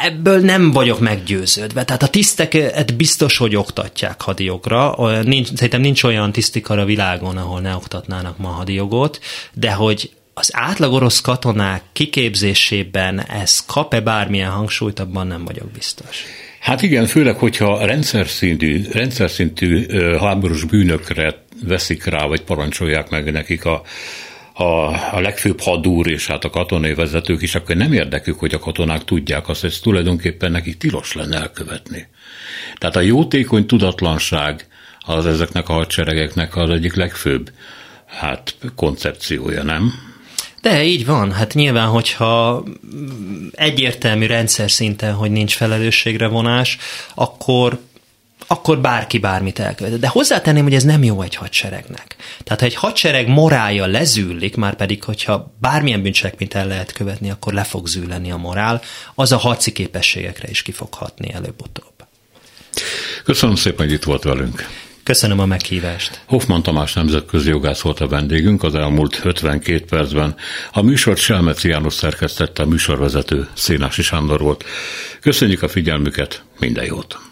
ebből nem vagyok meggyőződve. Tehát a tiszteket biztos, hogy oktatják hadijogra. Nincs, szerintem nincs olyan tisztikar a világon, ahol ne oktatnának ma hadijogot, de hogy az átlag orosz katonák kiképzésében ez kap-e bármilyen hangsúlyt, abban nem vagyok biztos. Hát igen, főleg, hogyha rendszer szintű, rendszer szintű háborús bűnökre veszik rá, vagy parancsolják meg nekik a, a, a legfőbb hadúr és hát a katonai vezetők is, akkor nem érdekük, hogy a katonák tudják azt, hogy ez tulajdonképpen nekik tilos lenne elkövetni. Tehát a jótékony tudatlanság az ezeknek a hadseregeknek az egyik legfőbb hát koncepciója, nem? De így van. Hát nyilván, hogyha egyértelmű rendszer szinten, hogy nincs felelősségre vonás, akkor akkor bárki bármit elkövet. De hozzátenném, hogy ez nem jó egy hadseregnek. Tehát ha egy hadsereg morálja lezűlik, már pedig, hogyha bármilyen bűncselekményt el lehet követni, akkor le fog zűleni a morál, az a harci képességekre is ki fog hatni előbb-utóbb. Köszönöm szépen, hogy itt volt velünk. Köszönöm a meghívást. Hoffman Tamás nemzetközi jogász volt a vendégünk az elmúlt 52 percben. A műsort Selmeci János szerkesztette, a műsorvezető Szénási Sándor volt. Köszönjük a figyelmüket, minden jót!